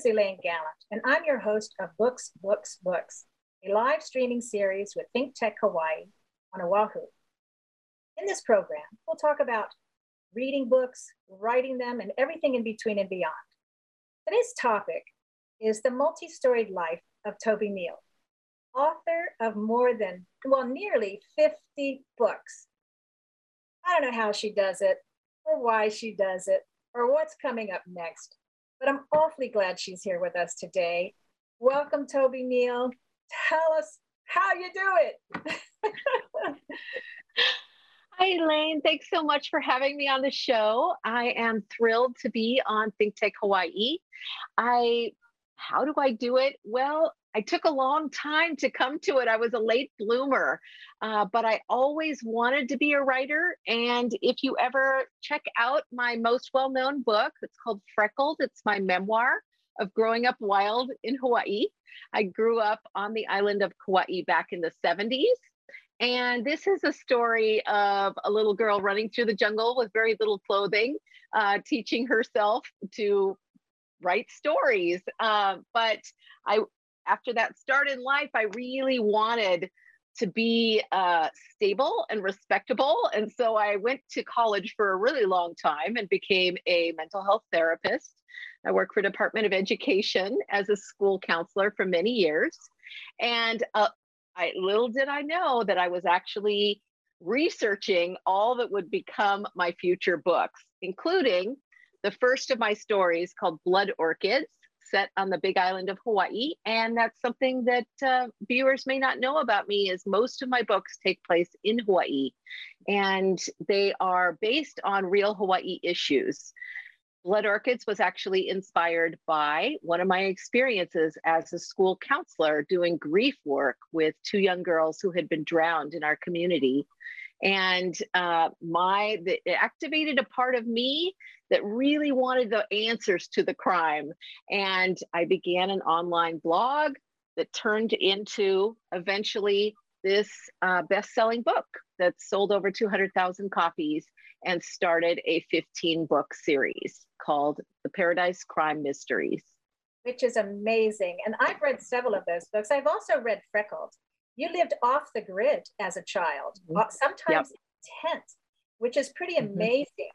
Is Elaine Gallant, and I'm your host of Books, Books, Books, a live streaming series with Think Tech Hawaii on Oahu. In this program, we'll talk about reading books, writing them, and everything in between and beyond. Today's topic is the multi storied life of Toby Neal, author of more than, well, nearly 50 books. I don't know how she does it, or why she does it, or what's coming up next, but I'm awfully glad she's here with us today. Welcome, Toby Neal. Tell us how you do it. Hi, Elaine. Thanks so much for having me on the show. I am thrilled to be on Think Tech Hawaii. I, how do I do it? Well, I took a long time to come to it. I was a late bloomer, uh, but I always wanted to be a writer. And if you ever check out my most well known book, it's called Freckled, it's my memoir of growing up wild in Hawaii. I grew up on the island of Kauai back in the 70s. And this is a story of a little girl running through the jungle with very little clothing, uh, teaching herself to write stories. Uh, but I, after that start in life, I really wanted to be uh, stable and respectable. And so I went to college for a really long time and became a mental health therapist. I worked for Department of Education as a school counselor for many years. And uh, I little did I know that I was actually researching all that would become my future books, including the first of my stories called Blood Orchids, set on the big island of Hawaii. And that's something that uh, viewers may not know about me is most of my books take place in Hawaii and they are based on real Hawaii issues. Blood Orchids was actually inspired by one of my experiences as a school counselor doing grief work with two young girls who had been drowned in our community. And uh, my the, it activated a part of me that really wanted the answers to the crime. And I began an online blog that turned into eventually this uh, best-selling book that sold over 200,000 copies and started a 15 book series called The Paradise Crime Mysteries. Which is amazing. And I've read several of those books. I've also read Freckled. You lived off the grid as a child, mm-hmm. Uh, sometimes yep. tent, which is pretty mm-hmm. amazing.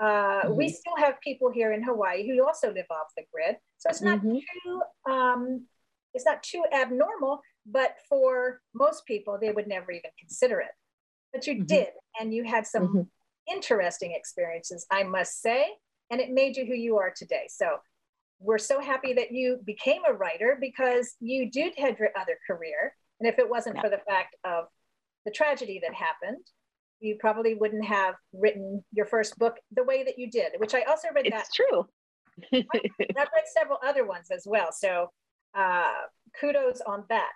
Uh, mm-hmm. We still have people here in Hawaii who also live off the grid, so it's not mm-hmm. too um, it's not too abnormal. But for most people, they would never even consider it. But you mm-hmm. did, and you had some mm-hmm. interesting experiences, I must say and it made you who you are today. So we're so happy that you became a writer because you did have your other career. And if it wasn't yeah. for the fact of the tragedy that happened, you probably wouldn't have written your first book the way that you did, which I also read it's that. It's true. I've read several other ones as well. So uh, kudos on that.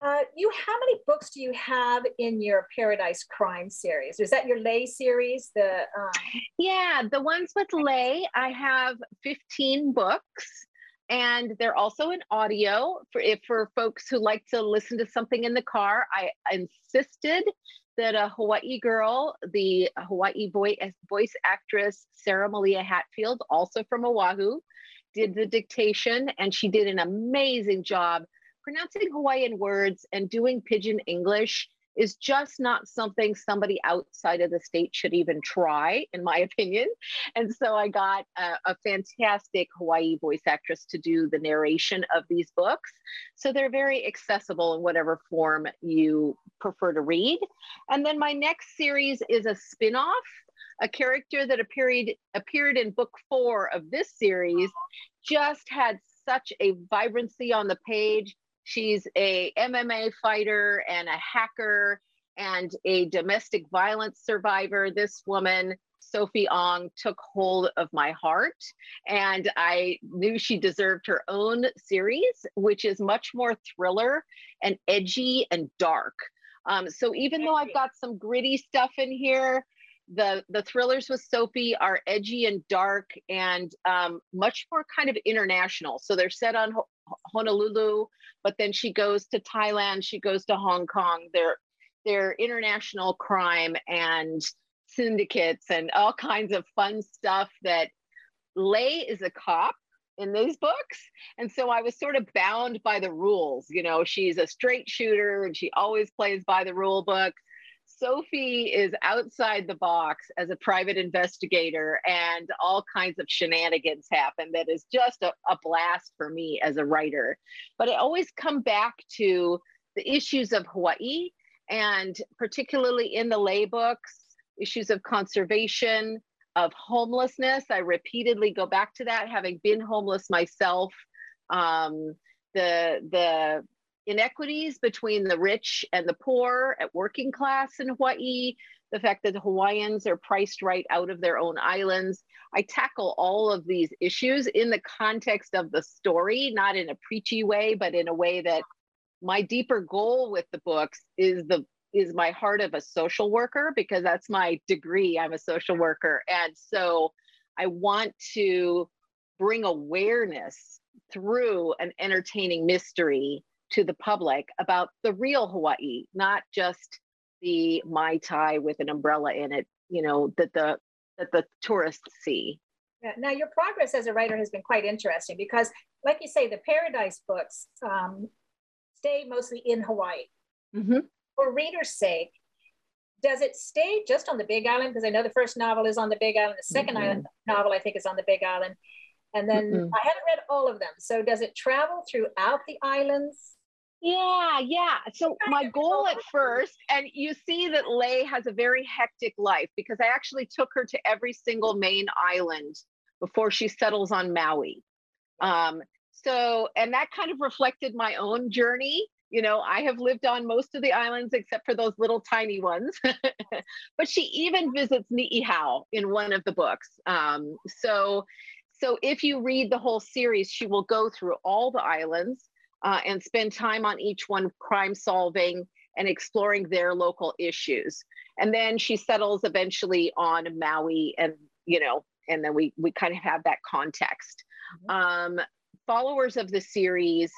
Uh, you, how many books do you have in your Paradise Crime series? Is that your Lei series? The um... yeah, the ones with Lei, I have 15 books, and they're also in audio for if for folks who like to listen to something in the car. I insisted that a Hawaii girl, the Hawaii voice eh, voice actress Sarah Malia Hatfield, also from Oahu, did the dictation, and she did an amazing job pronouncing Hawaiian words and doing pidgin English is just not something somebody outside of the state should even try, in my opinion. And so I got a, a, fantastic Hawaii voice actress to do the narration of these books. So they're very accessible in whatever form you prefer to read. And then my next series is a spin off. A character that appeared appeared in book four of this series just had such a vibrancy on the page She's a MMA fighter and a hacker and a domestic violence survivor. This woman, Sophie Ang, took hold of my heart, and I knew she deserved her own series, which is much more thriller and edgy and dark. Um, so even though I've got some gritty stuff in here, the the thrillers with Sophie are edgy and dark and um, much more kind of international. So they're set on Honolulu, but then she goes to Thailand, she goes to Hong Kong. They're they're international crime and syndicates and all kinds of fun stuff that Lei is a cop in these books. And so I was sort of bound by the rules. You know, she's a straight shooter and she always plays by the rule book. Sophie is outside the box as a private investigator, and all kinds of shenanigans happen that is just a, a blast for me as a writer. But I always come back to the issues of Hawaii, and particularly in the Lei books, issues of conservation, of homelessness. I repeatedly go back to that, having been homeless myself. Um, the the inequities between the rich and the poor at working class in Hawaii, the fact that the Hawaiians are priced right out of their own islands. I tackle all of these issues in the context of the story, not in a preachy way, but in a way that my deeper goal with the books is the is my heart of a social worker because that's my degree. I'm a social worker. And so I want to bring awareness through an entertaining mystery to the public about the real Hawaii, not just the Mai Tai with an umbrella in it, you know, that the that the tourists see. Now, your progress as a writer has been quite interesting because, like you say, the Paradise books um, stay mostly in Hawaii. Mm-hmm for reader's sake, does it stay just on the Big Island? Because I know the first novel is on the Big Island, the 2nd mm-hmm. novel I think is on the Big Island, and then mm-hmm. I haven't read all of them. So does it travel throughout the islands? Yeah, yeah. So my goal at first, and you see that Lei has a very hectic life because I actually took her to every single main island before she settles on Maui. Um, so, and that kind of reflected my own journey you know, I have lived on most of the islands except for those little tiny ones. but she even visits Ni'ihau in one of the books. Um, so, so if you read the whole series, she will go through all the islands uh, and spend time on each one, crime solving and exploring their local issues. And then she settles eventually on Maui, and you know, and then we we kind of have that context. Mm-hmm. Um, followers of the series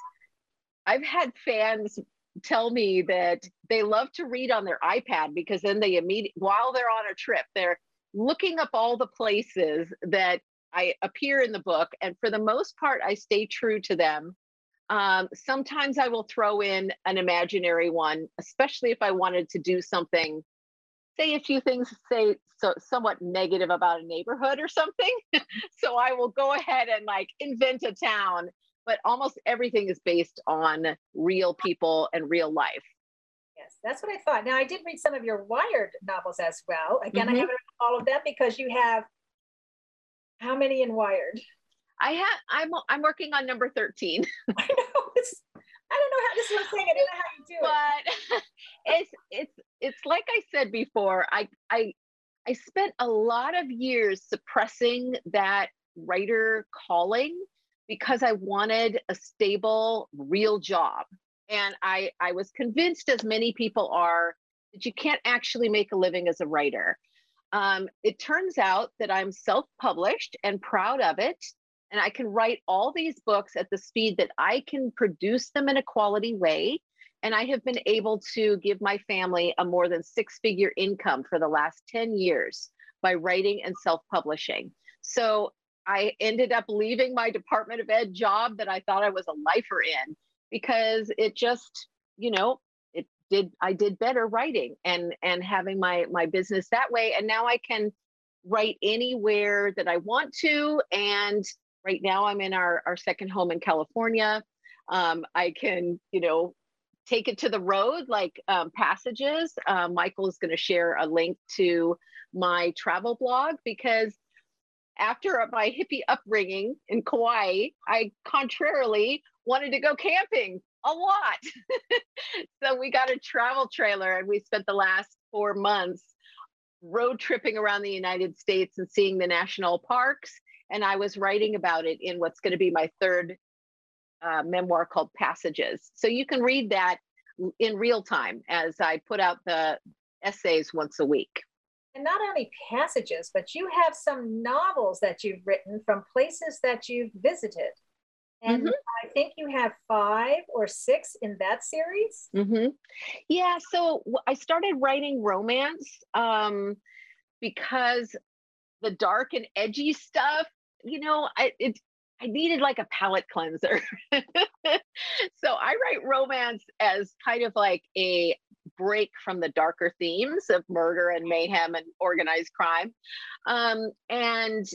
I've had fans tell me that they love to read on their iPad because then they immediately, while they're on a trip, they're looking up all the places that I appear in the book. And for the most part, I stay true to them. Um, sometimes I will throw in an imaginary one, especially if I wanted to do something, say a few things, say so somewhat negative about a neighborhood or something. so I will go ahead and like invent a town but almost everything is based on real people and real life. Yes, that's what I thought. Now, I did read some of your Wired novels as well. Again, mm-hmm. I haven't read all of them because you have how many in Wired? I have. I'm. I'm working on number thirteen. I know. It's, I don't know how this is what I'm saying. I don't know how you do it. But it's it's it's like I said before. I I I spent a lot of years suppressing that writer calling because I wanted a stable, real job. And I, I was convinced, as many people are, that you can't actually make a living as a writer. Um, it turns out that I'm self published and proud of it. And I can write all these books at the speed that I can produce them in a quality way. And I have been able to give my family a more than six figure income for the last 10 years by writing and self publishing. So I ended up leaving my Department of Ed job that I thought I was a lifer in because it just, you know, it did I did better writing and and having my my business that way and now I can write anywhere that I want to and right now I'm in our our second home in California. Um, I can, you know, take it to the road like um, passages. Um, Michael is going to share a link to my travel blog because after my hippie upbringing in Kauai, I contrarily wanted to go camping a lot. so we got a travel trailer and we spent the last four months road tripping around the United States and seeing the national parks. And I was writing about it in what's going to be my third uh, memoir called Passages. So you can read that in real time as I put out the essays once a week and not only passages, but you have some novels that you've written from places that you've visited. And mm-hmm. I think you have five or six in that series. Mm-hmm. Yeah. So I started writing romance um, because the dark and edgy stuff, you know, I, it, I needed like a palate cleanser. so I write romance as kind of like a break from the darker themes of murder and mayhem and organized crime. Um, and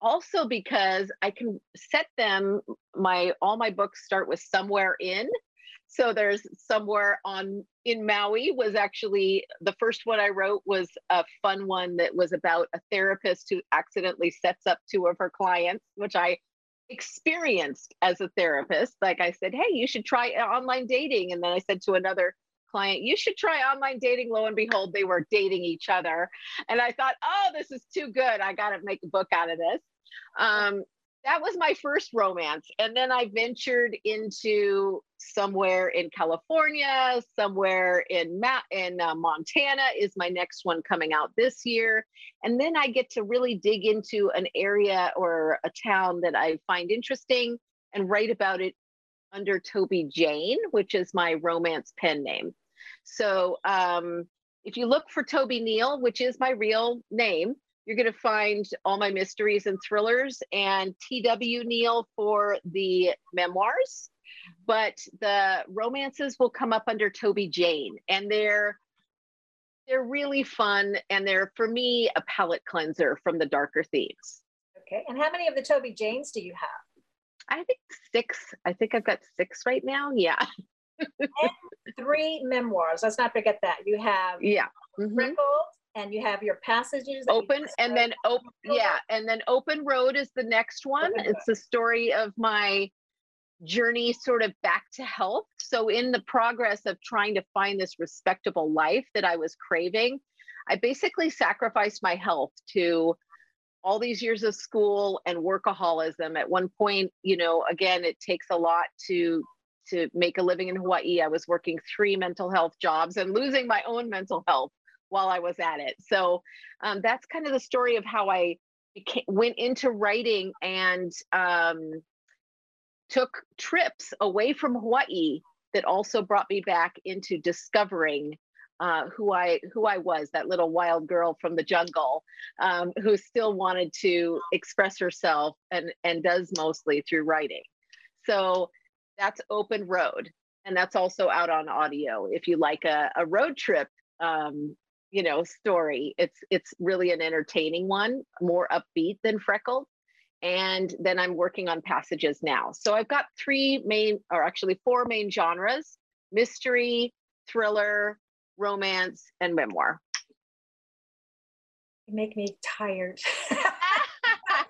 also because I can set them my all my books start with somewhere in so there's somewhere on in Maui was actually the first one I wrote was a fun one that was about a therapist who accidentally sets up two of her clients, which I experienced as a therapist. Like I said, hey, you should try online dating. And then I said to another client, you should try online dating. Lo and behold, they were dating each other. And I thought, oh, this is too good. I got to make a book out of this. Um, that was my first romance. And then I ventured into somewhere in California, somewhere in Ma- in uh, Montana is my next one coming out this year. And then I get to really dig into an area or a town that I find interesting and write about it under Toby Jane, which is my romance pen name. So um, if you look for Toby Neal, which is my real name, you're going to find all my mysteries and thrillers and TW Neal for the memoirs. But the romances will come up under Toby Jane, and they're they're really fun, and they're for me a palate cleanser from the darker themes. Okay, and how many of the Toby Janes do you have? I think six. I think I've got six right now. Yeah. three memoirs. Let's not forget that. You have yeah. Mm-hmm and you have your passages open and then open yeah and then open road is the next one. Open it's road. the story of my journey sort of back to health. So in the progress of trying to find this respectable life that i was craving i basically sacrificed my health to all these years of school and workaholism. At one point you know again it takes a lot to to make a living in hawaii. I was working three mental health jobs and losing my own mental health while I was at it. So um, that's kind of the story of how I became, went into writing and um, took trips away from Hawaii that also brought me back into discovering uh, who I who I was, that little wild girl from the jungle, um, who still wanted to express herself and and does mostly through writing. So that's Open Road, and that's also out on audio. If you like a, a road trip um, you know story. It's it's really an entertaining one more upbeat than freckled and then i'm working on passages now. So i've got three main or actually four main genres mystery thriller romance and memoir. You make me tired.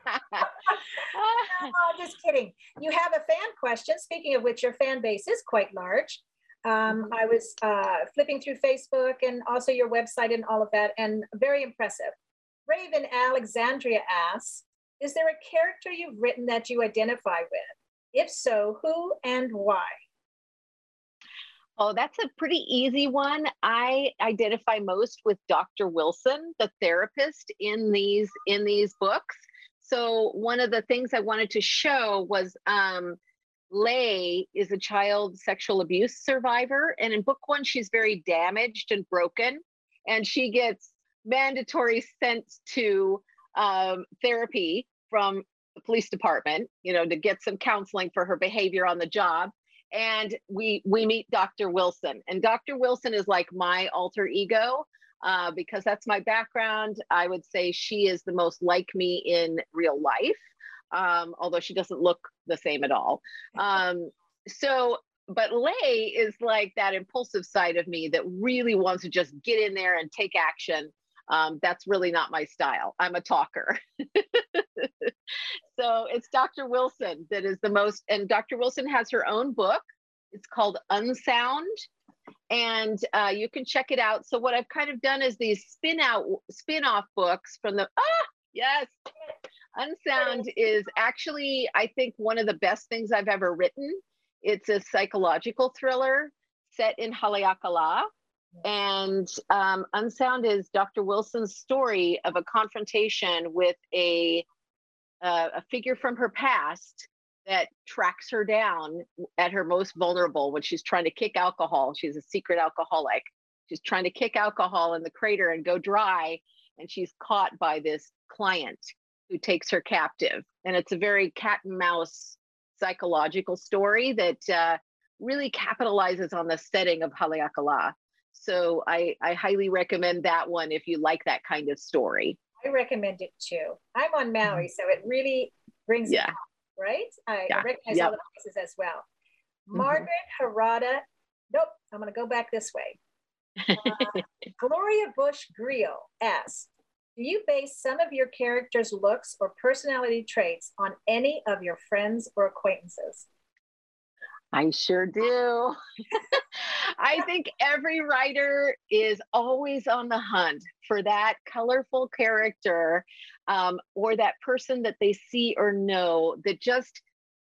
Oh, just kidding. You have a fan question speaking of which your fan base is quite large um, mm-hmm. I was uh, flipping through Facebook and also your website and all of that, and very impressive. Raven Alexandria asks Is there a character you've written that you identify with? If so, who and why? Oh, that's a pretty easy one. I identify most with Dr. Wilson, the therapist in these in these books. So one of the things I wanted to show was um, Lei is a child sexual abuse survivor. And in book one, she's very damaged and broken. And she gets mandatory sent to um, therapy from the police department, you know, to get some counseling for her behavior on the job. And we we meet Dr. Wilson. And Dr. Wilson is like my alter ego. Uh, because that's my background. I would say she is the most like me in real life um, although she doesn't look the same at all. Um, so, but Lei is like that impulsive side of me that really wants to just get in there and take action. Um, that's really not my style. I'm a talker. so it's Dr. Wilson that is the most, and Dr. Wilson has her own book. It's called Unsound, and uh, you can check it out. So what I've kind of done is these spin out, spin off books from the ah yes, Unsound is actually, I think, one of the best things I've ever written. It's a psychological thriller set in Haleakala. And um, Unsound is Dr. Wilson's story of a confrontation with a, uh, a figure from her past that tracks her down at her most vulnerable when she's trying to kick alcohol. She's a secret alcoholic. She's trying to kick alcohol in the crater and go dry. And she's caught by this client who takes her captive. And it's a very cat and mouse psychological story that uh, really capitalizes on the setting of Haleakala. So I, I highly recommend that one if you like that kind of story. I recommend it too. I'm on Maui, mm-hmm. so it really brings yeah. right? I, yeah. Recognize yep. all the places as well. Mm-hmm. Margaret Harada, nope, I'm going to go back this way. Uh, Gloria Bush asks, do you base some of your characters' looks or personality traits on any of your friends or acquaintances? I sure do. I think every writer is always on the hunt for that colorful character um, or that person that they see or know that just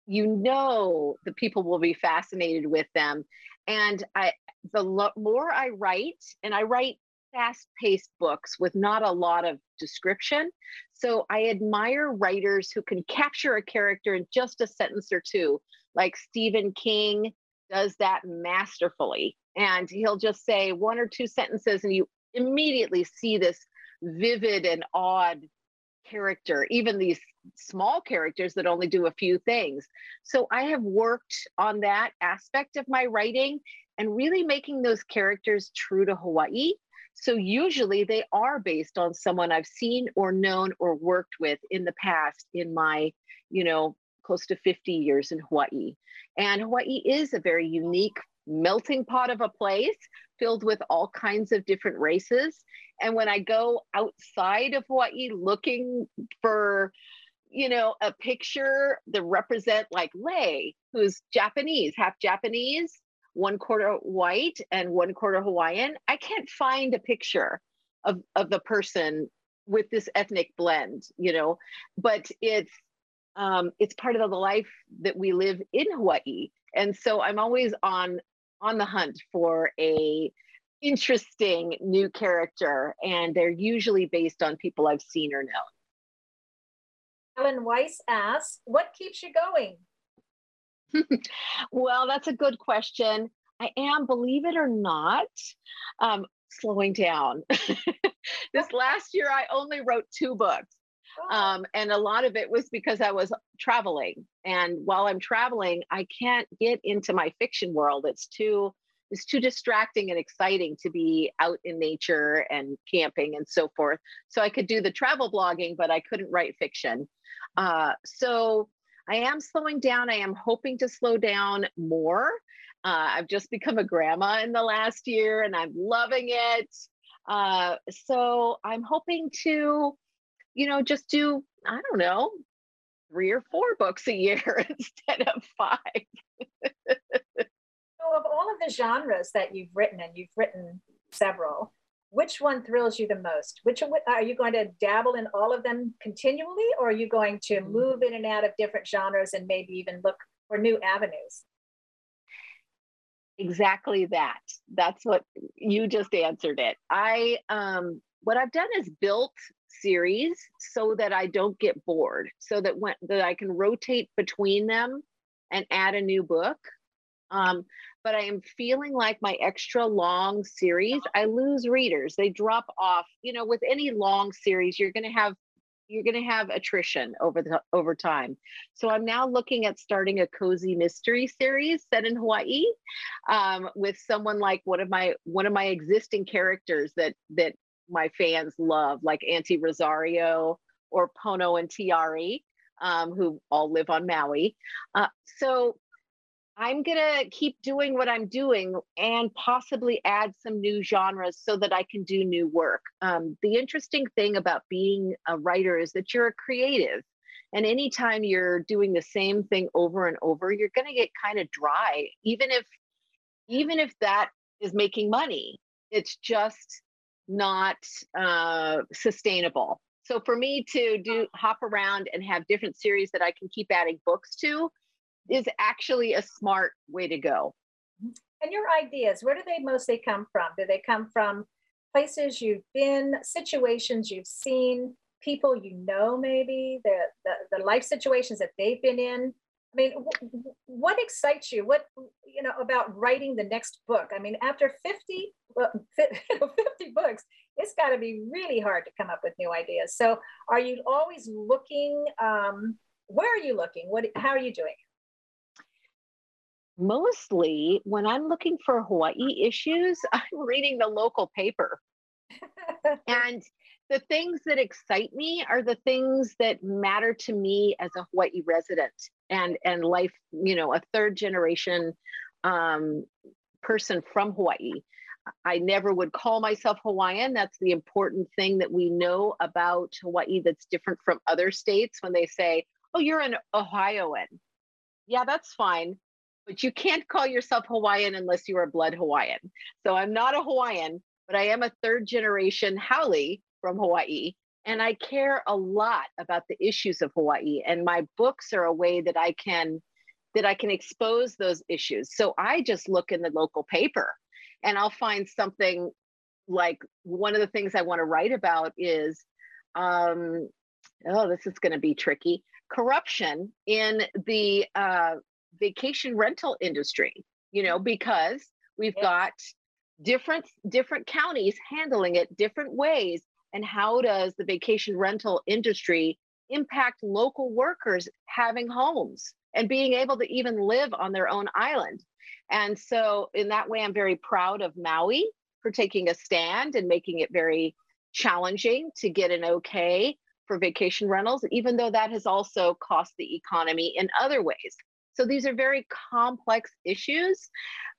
you know the people will be fascinated with them and i the lo- more i write and i write fast paced books with not a lot of description so i admire writers who can capture a character in just a sentence or two like stephen king does that masterfully and he'll just say one or two sentences and you immediately see this vivid and odd character, even these small characters that only do a few things. So I have worked on that aspect of my writing and really making those characters true to Hawaii. So usually they are based on someone I've seen or known or worked with in the past in my, you know, close to 50 years in Hawaii. And Hawaii is a very unique melting pot of a place filled with all kinds of different races. And when I go outside of Hawaii looking for, you know, a picture that represent like Lei, who's Japanese, half Japanese, one quarter white and one quarter Hawaiian, I can't find a picture of, of the person with this ethnic blend, you know, but it's um, it's part of the life that we live in Hawaii. And so I'm always on on the hunt for a interesting new character and they're usually based on people I've seen or known. Ellen Weiss asks, what keeps you going? well, that's a good question. I am, believe it or not, um, slowing down. this last year, I only wrote two books. Oh. Um, and a lot of it was because I was traveling. And while I'm traveling, I can't get into my fiction world. It's too it's too distracting and exciting to be out in nature and camping and so forth. So I could do the travel blogging, but I couldn't write fiction. Uh, so I am slowing down. I am hoping to slow down more. Uh, I've just become a grandma in the last year and I'm loving it. Uh, so I'm hoping to you know, just do, I don't know, three or four books a year instead of five. so, of all of the genres that you've written, and you've written several, which one thrills you the most? Which are you going to dabble in all of them continually, or are you going to mm-hmm. move in and out of different genres and maybe even look for new avenues? Exactly that. That's what you just answered it. I um what I've done is built series so that I don't get bored, so that when that I can rotate between them and add a new book. Um, but I am feeling like my extra long series, I lose readers. They drop off. You know, with any long series, you're going to have you're going to have attrition over the over time. So I'm now looking at starting a cozy mystery series set in Hawaii um, with someone like one of my one of my existing characters that that my fans love, like Auntie Rosario or Pono and Tiari, um, who all live on Maui. Uh, so I'm going to keep doing what I'm doing and possibly add some new genres so that I can do new work. Um, the interesting thing about being a writer is that you're a creative. And anytime you're doing the same thing over and over, you're going to get kind of dry, even if even if that is making money. It's just not uh, sustainable. So for me to do hop around and have different series that I can keep adding books to is actually a smart way to go. And your ideas, where do they mostly come from? Do they come from places you've been, situations you've seen, people you know, maybe the, the, the life situations that they've been in? I mean, what excites you? What you know about writing the next book? I mean, after 50, well, 50 books, it's got to to be really hard to come up with new ideas. So, are you always looking? Um, where are you looking? What? How are you doing? Mostly, when I'm looking for Hawaii issues, I'm reading the local paper. and the things that excite me are the things that matter to me as a Hawaii resident and and life, you know, a third generation um, person from Hawaii. I never would call myself Hawaiian. That's the important thing that we know about Hawaii that's different from other states when they say, oh, you're an Ohioan. Yeah, that's fine. But you can't call yourself Hawaiian unless you are blood Hawaiian. So I'm not a Hawaiian, but I am a third generation Haole from Hawaii. And I care a lot about the issues of Hawaii. And my books are a way that I can that I can expose those issues. So I just look in the local paper and I'll find something like one of the things I want to write about is um, oh, this is going to be tricky corruption in the uh, vacation rental industry, you know, because we've yeah. got different different counties handling it different ways and how does the vacation rental industry impact local workers having homes and being able to even live on their own island. And so, in that way, I'm very proud of Maui for taking a stand and making it very challenging to get an okay for vacation rentals, even though that has also cost the economy in other ways. So, these are very complex issues,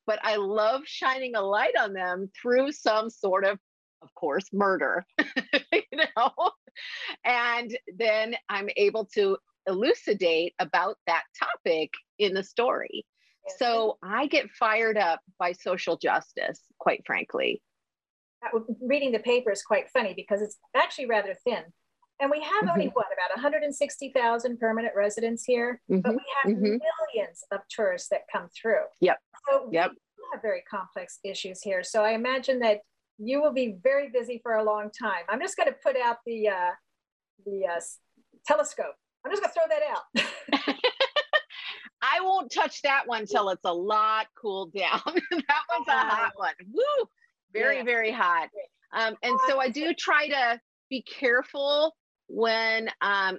but I love shining a light on them through some sort of of course, murder, you know, and then I'm able to elucidate about that topic in the story. So I get fired up by social justice, quite frankly. Reading the paper is quite funny because it's actually rather thin. And we have mm-hmm. only what, about 160,000 permanent residents here, mm-hmm. but we have mm-hmm. millions of tourists that come through. Yep. So yep. we have very complex issues here. So I imagine that you will be very busy for a long time. I'm just going to put out the uh, the uh, telescope I'm just gonna throw that out. I won't touch that one till it's a lot cooled down. that one's a hot one. Woo! Very, yeah. very hot. Um, and so I do try to be careful when um,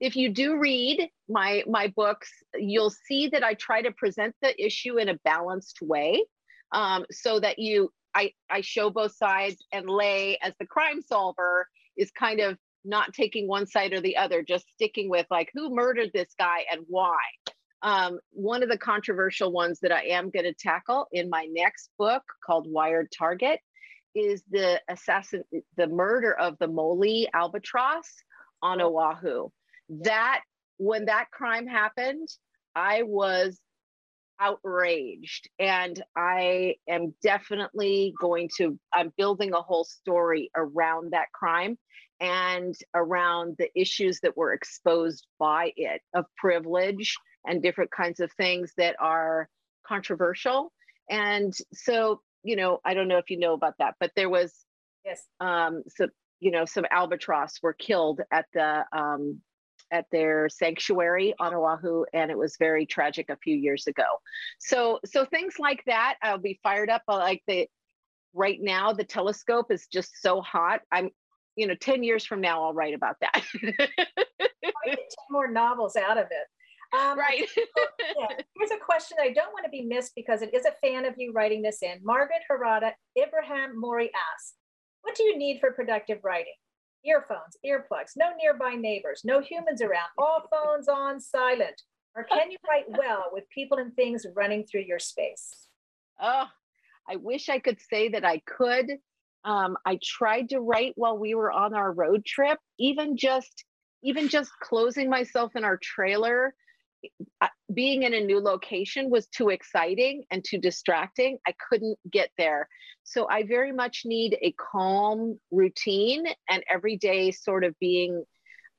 if you do read my my books, you'll see that I try to present the issue in a balanced way, um, so that you I I show both sides and Lei as the crime solver is kind of not taking one side or the other, just sticking with like who murdered this guy and why. Um, one of the controversial ones that I am going to tackle in my next book called Wired Target is the assassin, the murder of the Moli albatross on Oahu. That when that crime happened, I was outraged and i am definitely going to i'm building a whole story around that crime and around the issues that were exposed by it of privilege and different kinds of things that are controversial. And so, you know, I don't know if you know about that, but there was yes, um, so you know, some albatross were killed at the um, at their sanctuary on Oahu, and it was very tragic a few years ago. So, so things like that, I'll be fired up. Like the right now, the telescope is just so hot. I'm you know 10 years from now i'll write about that get 10 more novels out of it um, right. yeah. here's a question i don't want to be missed because it is a fan of you writing this in. Margaret harada ibrahim mori asks what do you need for productive writing? Earphones earplugs no nearby neighbors no humans around all phones on silent or can you write well with people and things running through your space? Oh i wish i could say that i could. Um, I tried to write while we were on our road trip, even just even just closing myself in our trailer being in a new location was too exciting and too distracting. I couldn't get there. So I very much need a calm routine and every day sort of being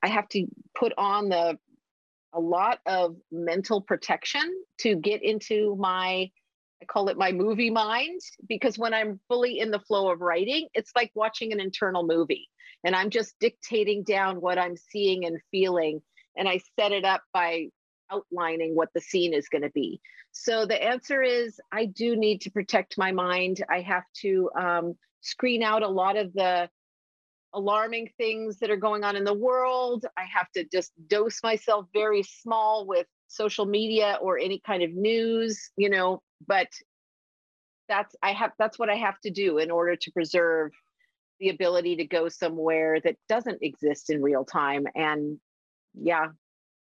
I have to put on the a lot of mental protection to get into my I call it my movie mind because when I'm fully in the flow of writing, it's like watching an internal movie and I'm just dictating down what I'm seeing and feeling. And I set it up by outlining what the scene is going to be. So the answer is I do need to protect my mind. I have to um, screen out a lot of the alarming things that are going on in the world. I have to just dose myself very small with social media or any kind of news, you know, but that's I have that's what I have to do in order to preserve the ability to go somewhere that doesn't exist in real time and yeah,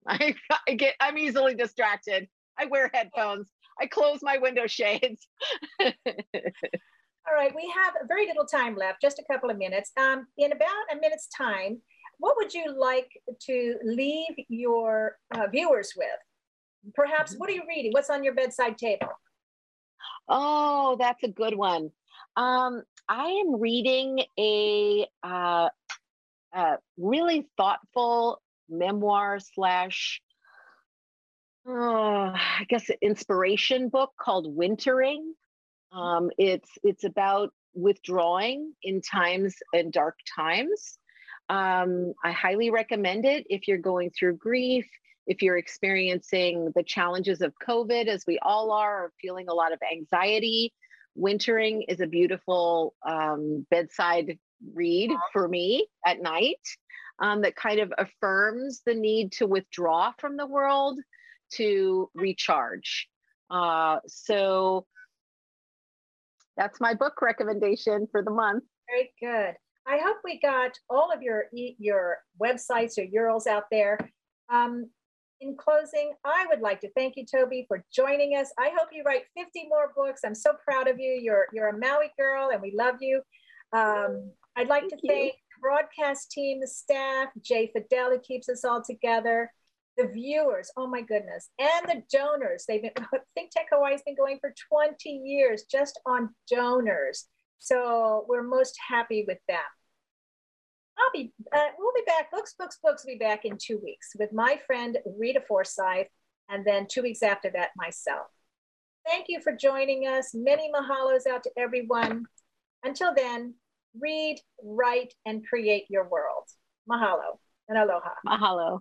I, I get I'm easily distracted. I wear headphones. I close my window shades. All right, we have very little time left, just a couple of minutes. Um, in about a minute's time, what would you like to leave your uh, viewers with? Perhaps, what are you reading? What's on your bedside table? Oh, that's a good one. Um, I am reading a, uh, a really thoughtful memoir slash, uh, I guess, inspiration book called Wintering um, it's it's about withdrawing in times and dark times. Um, I highly recommend it if you're going through grief, if you're experiencing the challenges of COVID, as we all are, or feeling a lot of anxiety. Wintering is a beautiful um, bedside read for me at night um, that kind of affirms the need to withdraw from the world to recharge. Uh, so that's my book recommendation for the month. Very good. I hope we got all of your your websites or URLs out there. Um, in closing, I would like to thank you, Toby, for joining us. I hope you write 50 more books. I'm so proud of you. You're you're a Maui girl, and we love you. Um, I'd like thank to thank broadcast team, the staff, Jay Fidell, who keeps us all together the viewers, oh my goodness, and the donors. They've been, Think Tech Hawaii has been going for 20 years just on donors. So we're most happy with them. I'll be, uh, we'll be back. Books, books, books will be back in two weeks with my friend Rita Forsyth, and then two weeks after that, myself. Thank you for joining us. Many mahalos out to everyone. Until then, read, write, and create your world. Mahalo and aloha. Mahalo.